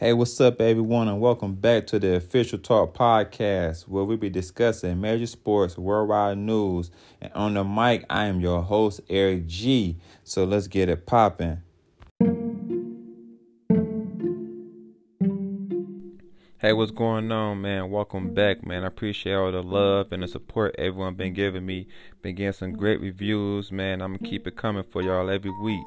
Hey, what's up, everyone, and welcome back to the Official Talk Podcast, where we be discussing major sports, worldwide news. And on the mic, I am your host, Eric G. So let's get it popping. Hey, what's going on, man? Welcome back, man. I appreciate all the love and the support everyone been giving me. Been getting some great reviews, man. I'm gonna keep it coming for y'all every week.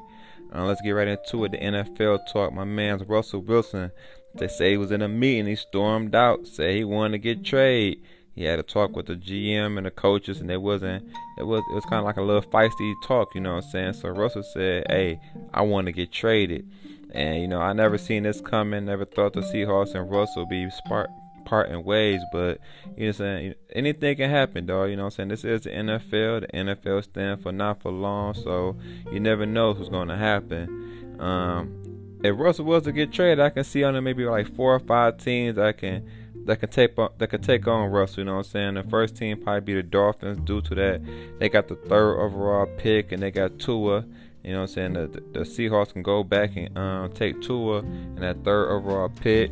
Uh, let's get right into it. The NFL talk. My man's Russell Wilson. They say he was in a meeting. He stormed out. Say he wanted to get traded. He had a talk with the GM and the coaches, and it wasn't. It was. It was kind of like a little feisty talk, you know what I'm saying? So Russell said, "Hey, I want to get traded." And you know, I never seen this coming. Never thought the Seahawks and Russell be part parting ways, but you know, saying anything can happen, dog. You know, what I'm saying this is the NFL. The NFL stands for not for long, so you never know what's going to happen. Um, if Russell was to get traded, I can see on there maybe like four or five teams that can that can take on that can take on Russell. You know what I'm saying? The first team probably be the Dolphins due to that they got the third overall pick and they got Tua. You know what I'm saying? The, the, the Seahawks can go back and um, take Tua and that third overall pick.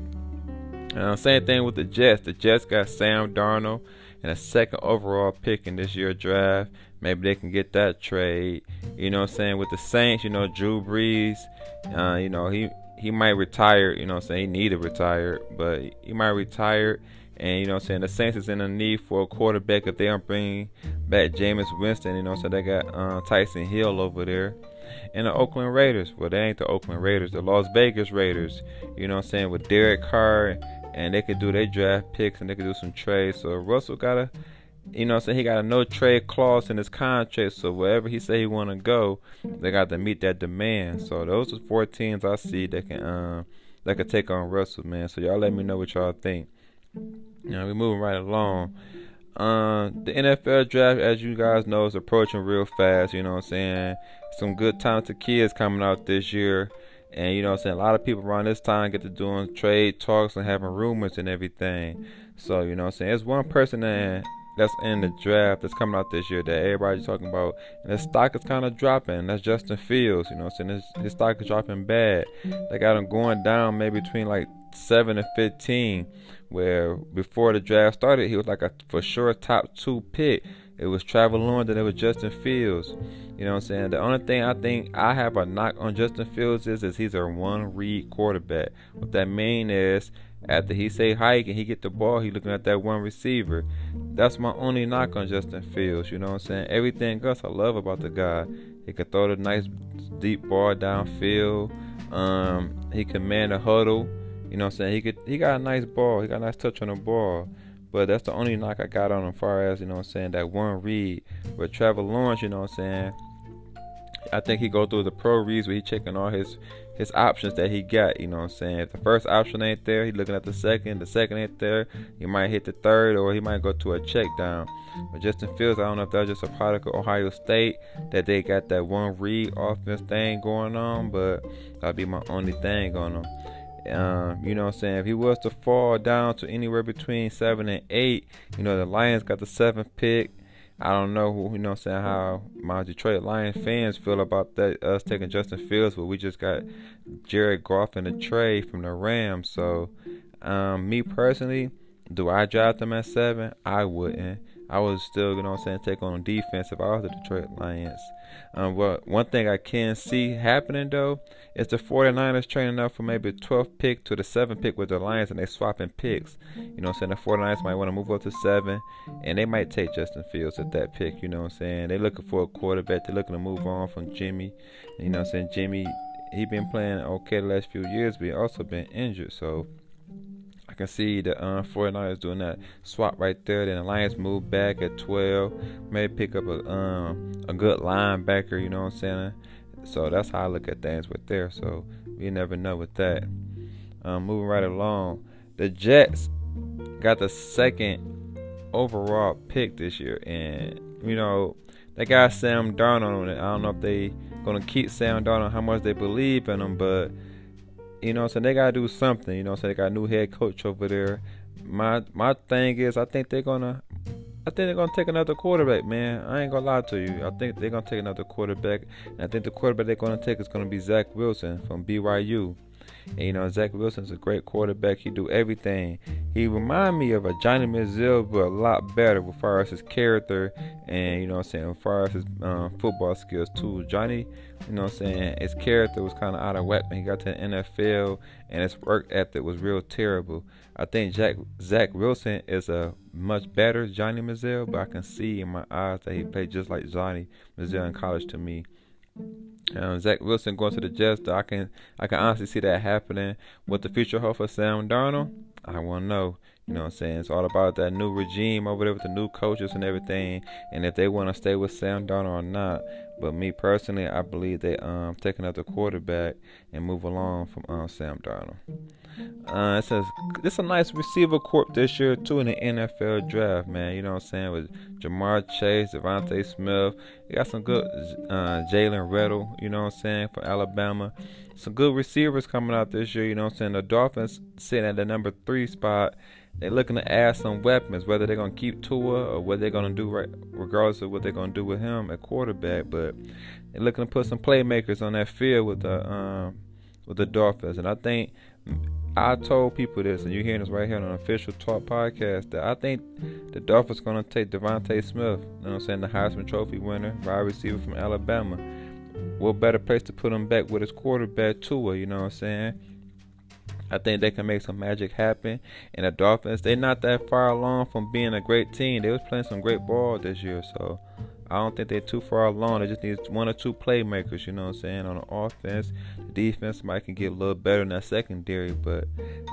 Uh, same thing with the Jets. The Jets got Sam Darnold and a second overall pick in this year draft. Maybe they can get that trade. You know what I'm saying? With the Saints, you know, Drew Brees, uh, you know, he he might retire, you know what I'm saying? He need to retire, but he might retire. And you know what I'm saying? The Saints is in a need for a quarterback if they don't bring back Jameis Winston, you know, so they got uh, Taysom Hill over there. And the Oakland Raiders. Well, they ain't the Oakland Raiders, the Las Vegas Raiders. You know what I'm saying? With Derek Carr and they could do their draft picks and they could do some trades. So Russell got a, you know, I'm saying he got a no trade clause in his contract. So wherever he say he want to go, they got to meet that demand. So those are four teams I see that can um that could take on Russell, man. So y'all let me know what y'all think. Know, we're moving right along. Uh, the NFL draft, as you guys know, is approaching real fast. You know what I'm saying? Some good talented kids coming out this year. And you know I'm saying? A lot of people around this time get to doing trade talks and having rumors and everything. So, you know I'm saying? There's one person that that's in the draft that's coming out this year that everybody's talking about. And his stock is kind of dropping. That's Justin Fields. You know I'm saying? His, his stock is dropping bad. They got him going down maybe between like 7 and 15. Where before the draft started, he was like a for sure top two pick. It was Trevor Lawrence and it was Justin Fields. You know what I'm saying? The only thing I think I have a knock on Justin Fields is, is he's a one read quarterback. What that mean is after he say hike and he get the ball, he looking at that one receiver. That's my only knock on Justin Fields. You know what I'm saying? Everything else I love about the guy. He can throw the nice deep ball downfield. Um, he can man a huddle. You know what I'm saying? He could he got a nice ball. He got a nice touch on the ball. But that's the only knock I got on him, far as you know, what I'm saying that one read with Trevor Lawrence. You know, what I'm saying I think he go through the pro reads where he checking all his his options that he got. You know, what I'm saying if the first option ain't there, he looking at the second. The second ain't there, he might hit the third, or he might go to a check down. But Justin Fields, I don't know if that's just a product of Ohio State that they got that one read offense thing going on, but that'd be my only thing on him. Um, you know what I'm saying? If he was to fall down to anywhere between seven and eight, you know, the Lions got the seventh pick. I don't know who, you know I'm saying, how my Detroit Lions fans feel about that us taking Justin Fields, but we just got Jared Goff in the trade from the Rams. So, um, me personally, do I draft them at seven? I wouldn't. I was still, you know I'm saying, take on defense if I was the Detroit Lions. Um, but one thing I can see happening though is the 49ers training up for maybe 12th pick to the 7th pick with the Lions and they swapping picks. You know what I'm saying? The 49ers might want to move up to 7 and they might take Justin Fields at that pick. You know what I'm saying? They're looking for a quarterback. They're looking to move on from Jimmy. You know I'm saying? Jimmy, he been playing okay the last few years, but he also been injured. So I can see the uh, 49ers doing that swap right there. Then the Lions move back at 12. Maybe pick up a um, a good linebacker, you know what I'm saying? So that's how I look at things with there. So you never know with that. Um, moving right along, the Jets got the second overall pick this year, and you know they got Sam Darnold on it. I don't know if they gonna keep Sam Darnold, how much they believe in him, but you know, so they gotta do something. You know, so they got a new head coach over there. My my thing is, I think they're gonna, I think they're gonna take another quarterback, man. I ain't gonna lie to you. I think they're gonna take another quarterback. And I think the quarterback they're gonna take is gonna be Zach Wilson from BYU. And you know, Zach Wilson's a great quarterback. He do everything. He remind me of a Johnny Manziel, but a lot better as far as his character and you know I'm saying, as far as his um, football skills too. Johnny, you know what I'm saying, his character was kind of out of whack when he got to the NFL, and his work ethic was real terrible. I think Jack Zach Wilson is a much better Johnny Manziel, but I can see in my eyes that he played just like Johnny Manziel in college to me. Um, Zach Wilson going to the Jets, I can I can honestly see that happening. What the future hold for Sam Darnold, I want to know. You know what I'm saying? It's all about that new regime over there with the new coaches and everything, and if they want to stay with Sam Darnold or not. But me personally, I believe they um taking up the quarterback and move along from um, Sam Darnold. Uh, it says this a nice receiver corp this year too in the NFL draft, man. You know what I'm saying with Ja'Marr Chase, DeVonta Smith. You got some good uh, Jaylen Waddle. You know what I'm saying for Alabama. Some good receivers coming out this year. You know what I'm saying. The Dolphins sitting at the number three spot. They're looking to add some weapons, whether they're gonna keep Tua or what they're gonna do right, regardless of what they're gonna do with him at quarterback. But they're looking to put some playmakers on that field with the um, with the Dolphins, and I think I told people this, and you're hearing this right here on an official talk podcast, that I think the Dolphins going to take DeVonta Smith, you know what I'm saying, the Heisman Trophy winner, wide receiver from Alabama. What better place to put him back with his quarterback, Tua, you know what I'm saying? I think they can make some magic happen. And the Dolphins, they're not that far along from being a great team. They was playing some great ball this year, so I don't think they're too far along. They just need one or two playmakers, you know what I'm saying, on the offense. The defense might can get a little better in that secondary, but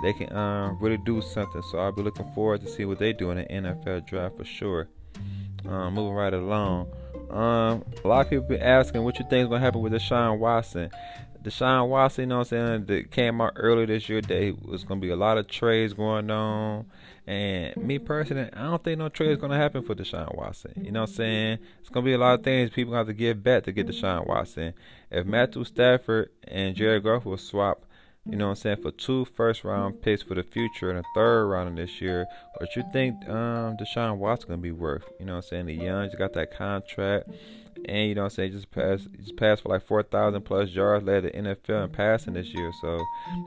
they can um, really do something. So I'll be looking forward to see what they do in the NFL draft for sure. Um, moving right along. Um, a lot of people been asking what you think is gonna happen with Deshaun Watson. Deshaun Watson, you know what I'm saying, that came out earlier this year that was going to be a lot of trades going on. And me personally, I don't think no trade is to happen for Deshaun Watson. You know what I'm saying? It's to be a lot of things people have to give back to get Deshaun Watson. If Matthew Stafford and Jared Goff will swap, you know what I'm saying, for two first round picks for the future and a third round this year, what you think um, Deshaun Watson to be worth? You know what I'm saying? The Young, got that contract and you know I'm saying, just passed just passed for like four thousand plus yards, led the NFL in passing this year. So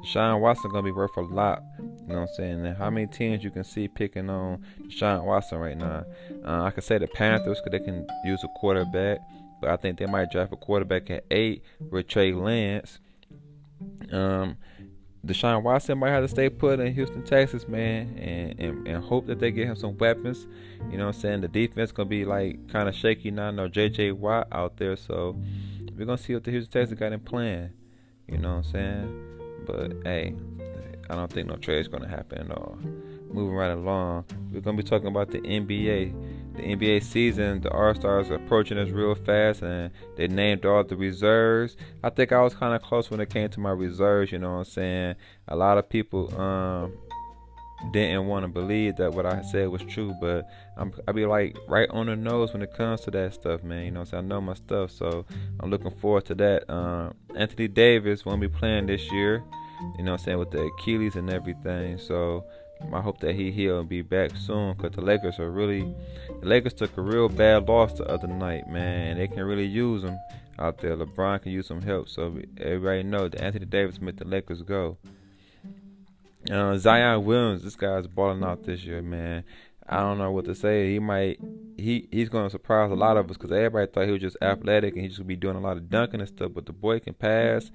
Deshaun Watson gonna be worth a lot. You know what I'm saying? And how many teams you can see picking on Deshaun Watson right now? Uh, I could say the Panthers because they can use a quarterback, but I think they might draft a quarterback at eight with Trey Lance. Um, Deshaun Watson might have to stay put in Houston, Texas, man, and, and, and hope that they get him some weapons. You know what I'm saying? The defense gonna be like kind of shaky now. No JJ Watt out there, so we're gonna see what the Houston Texans got in plan. You know what I'm saying? But hey, I don't think no trade's gonna happen at all. Moving right along, we're gonna be talking about the NBA the NBA season, the All Stars approaching us real fast, and they named all the reserves. I think I was kind of close when it came to my reserves. You know what I'm saying? A lot of people um, didn't want to believe that what I said was true, but I'm I be like right on the nose when it comes to that stuff, man. You know, I know my stuff, so I'm looking forward to that. Um, Anthony Davis won't be playing this year. You know, what I'm saying with the Achilles and everything, so. I hope that he and be back soon because the Lakers are really the Lakers took a real bad loss the other night, man. They can really use him out there. LeBron can use some help. So everybody know that Anthony Davis made the Lakers go. Uh, Zion Williams, this guy's balling out this year, man. I don't know what to say. He might he he's to surprise a lot of us because everybody thought he was just athletic and he just would be doing a lot of dunking and stuff. But the boy can pass.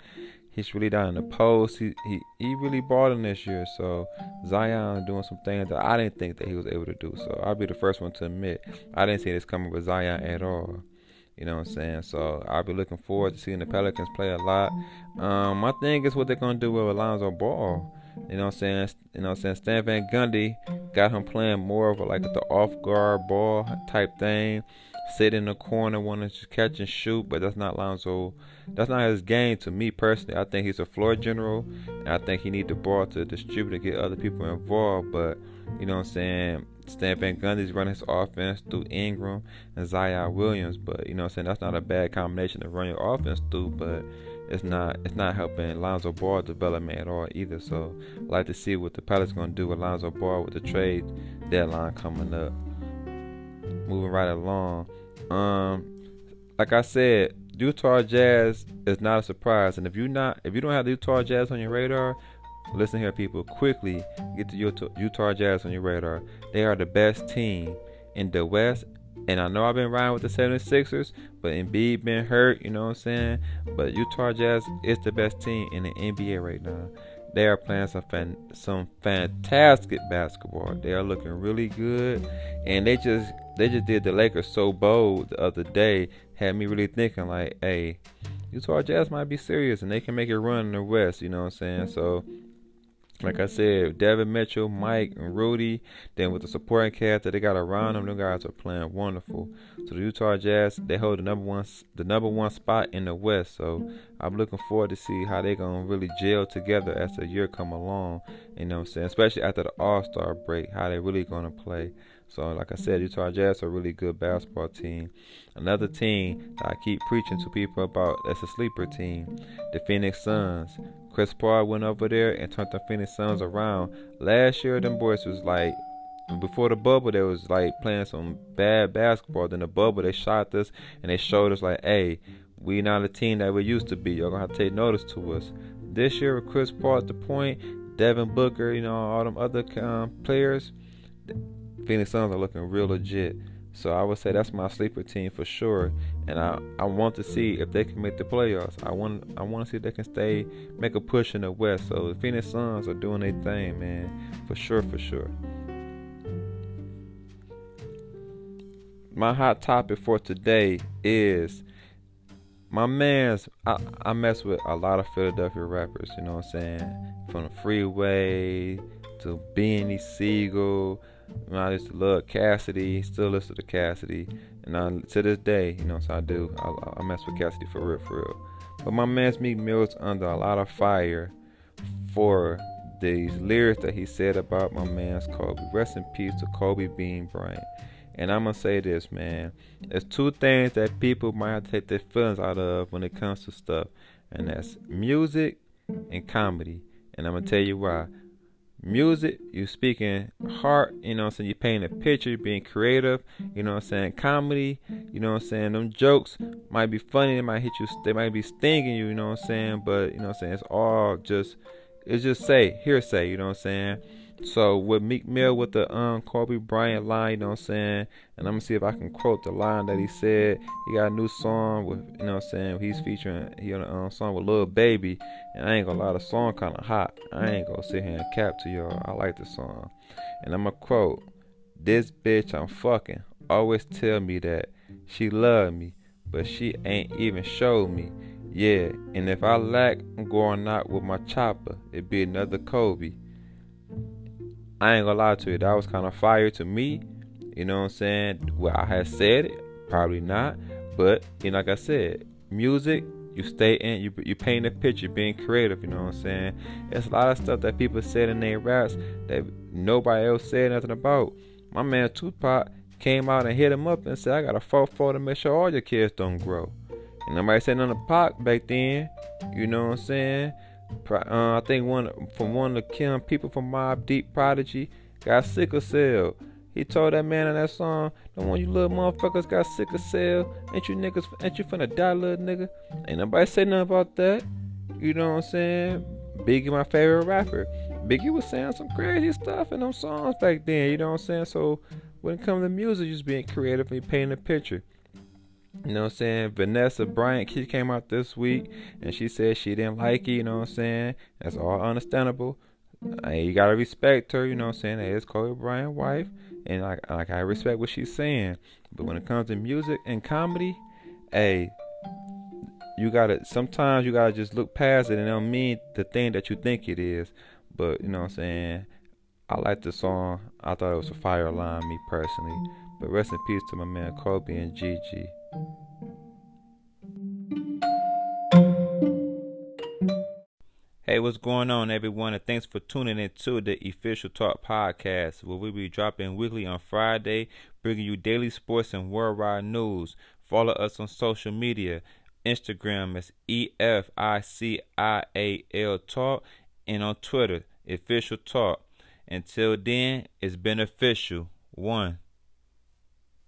He's really down in the post. He he he really balling this year. So Zion doing some things that I didn't think that he was able to do. So I'll be the first one to admit I didn't see this coming with Zion at all. You know what I'm saying? So I'll be looking forward to seeing the Pelicans play a lot. Um, my thing is what they're gonna do with Alonzo Ball. You know what I'm saying? You know what I'm saying? Stan Van Gundy got him playing more of a, like the off guard ball type thing sit in the corner, want to just catch and shoot, but that's not Lonzo. That's not his game to me personally. I think he's a floor general, and I think he need the ball to distribute and get other people involved. But you know what I'm saying? Stan Van Gundy's running his offense through Ingram and Zion Williams, but you know what I'm saying? That's not a bad combination to run your offense through, but it's not it's not helping Lonzo Ball development at all either. So I'd like to see what the Pelicans gonna do with Lonzo Ball with the trade deadline coming up moving right along. Um, like I said, Utah Jazz is not a surprise, and if you not if you don't have the Utah Jazz on your radar, listen here, people. Quickly get the Utah Utah Jazz on your radar. They are the best team in the West. And I know I've been riding with the 76ers, but Embiid been hurt, you know what I'm saying? But Utah Jazz is the best team in the NBA right now. They are playing some fan, some fantastic basketball. They are looking really good, and they just they just did the Lakers so bold the other day. Had me really thinking like, hey, Utah Jazz might be serious, and they can make it run in the West. You know what I'm saying? So like I said, Devin Mitchell, Mike, and Rudy. Then with the supporting cast that they got around them, them guys are playing wonderful. So the Utah Jazz, they hold the number one, the number one spot in the West. So I'm looking forward to see how they're gonna really gel together as the year come along. You know what I'm saying? Especially after the All Star break, how they really gonna play. So, like I said, Utah Jazz are a really good basketball team. Another team that I keep preaching to people about that's a sleeper team, the Phoenix Suns. Chris Paul went over there and turned the Phoenix Suns around. Last year, them boys was like, before the bubble, they was like playing some bad basketball. Then the bubble, they shot us and they showed us like, hey, we not a team that we used to be. Y'all gonna have to take notice to us. This year with Chris Paul at the point, Devin Booker, you know, all them other um, players, Phoenix Suns are looking real legit. So I would say that's my sleeper team for sure. And I, I want to see if they can make the playoffs. I want I want to see if they can stay make a push in the West. So the Phoenix Suns are doing their thing, man. For sure, for sure. My hot topic for today is my man's I, I mess with a lot of Philadelphia rappers, you know what I'm saying? From the freeway to Beanie Sigel and I used to love Cassidy, still listen to Cassidy, and I, to this day, you know, so I do. I, I mess with Cassidy for real, for real. But my man's Meek Mill's under a lot of fire for these lyrics that he said about my man's Kobe. Rest in peace to Kobe Bean Bryant. And I'm gonna say this, man. There's two things that people might take their feelings out of when it comes to stuff, and that's music and comedy. And I'm gonna tell you why music, you speaking heart, you know I'm saying? You painting a picture, being creative, you know I'm saying? Comedy, you know I'm saying? Them jokes might be funny, they might hit you, they might be stinging you, you know I'm saying? But, you know I'm saying? It's all just, it's just say, hearsay, you know what I'm saying? So with Meek Mill with the um Kobe Bryant line, you know what I'm saying? And I'm gonna see if I can quote the line that he said. He got a new song with you know what I'm saying, he's featuring he on a um, song with Lil Baby. And I ain't gonna lie, the song kinda hot. I ain't gonna sit here and cap to y'all. I like the song. And I'm gonna quote, This bitch I'm fucking always tell me that she love me, but she ain't even show me. Yeah, and if I lack, I'm going out with my chopper. It be another Kobe. I ain't gonna lie to you, that was kind of fire to me. You know what I'm saying? Well, I had said it, probably not, but you know, like I said, music, you stay in, you you paint a picture, being creative. You know what I'm saying? There's a lot of stuff that people said in their raps that nobody else said nothing about. My man Tupac came out and hit him up and said, "I got a four four to make sure all your kids don't grow." And nobody said nothing to Pac back then. You know what I'm saying? Uh, I think one from one of the kim people from Mobb Deep Prodigy got sickle cell. He told that man in that song, "The one you little motherfuckers got sickle cell. Ain't you niggas? Ain't you finna die, little nigga?" Ain't nobody say nothing about that. You know what I'm saying? Biggie, my favorite rapper. Biggie was saying some crazy stuff in them songs back then. You know what I'm saying? So when it comes to music, just being creative and painting a picture. You know what I'm saying? Vanessa Bryant, she came out this week and she said she didn't like it, you know what I'm saying? That's all understandable. Hey, you gotta respect her, you know what I'm saying? That is Kobe Bryant's wife. And like, like I respect what she's saying. But when it comes to music and comedy, hey, you gotta sometimes you gotta just look past it and don't mean the thing that you think it is. But you know what I'm saying? I like the song. I thought it was a fire line, me personally. But rest in peace to my man Kobe and Gigi. Hey, what's going on, everyone? And thanks for tuning in to the Official Talk Podcast, where we'll be dropping weekly on Friday, bringing you daily sports and worldwide news. Follow us on social media. Instagram is E F I C I A L Talk, and on Twitter, Official Talk. Until then, it's beneficial. One.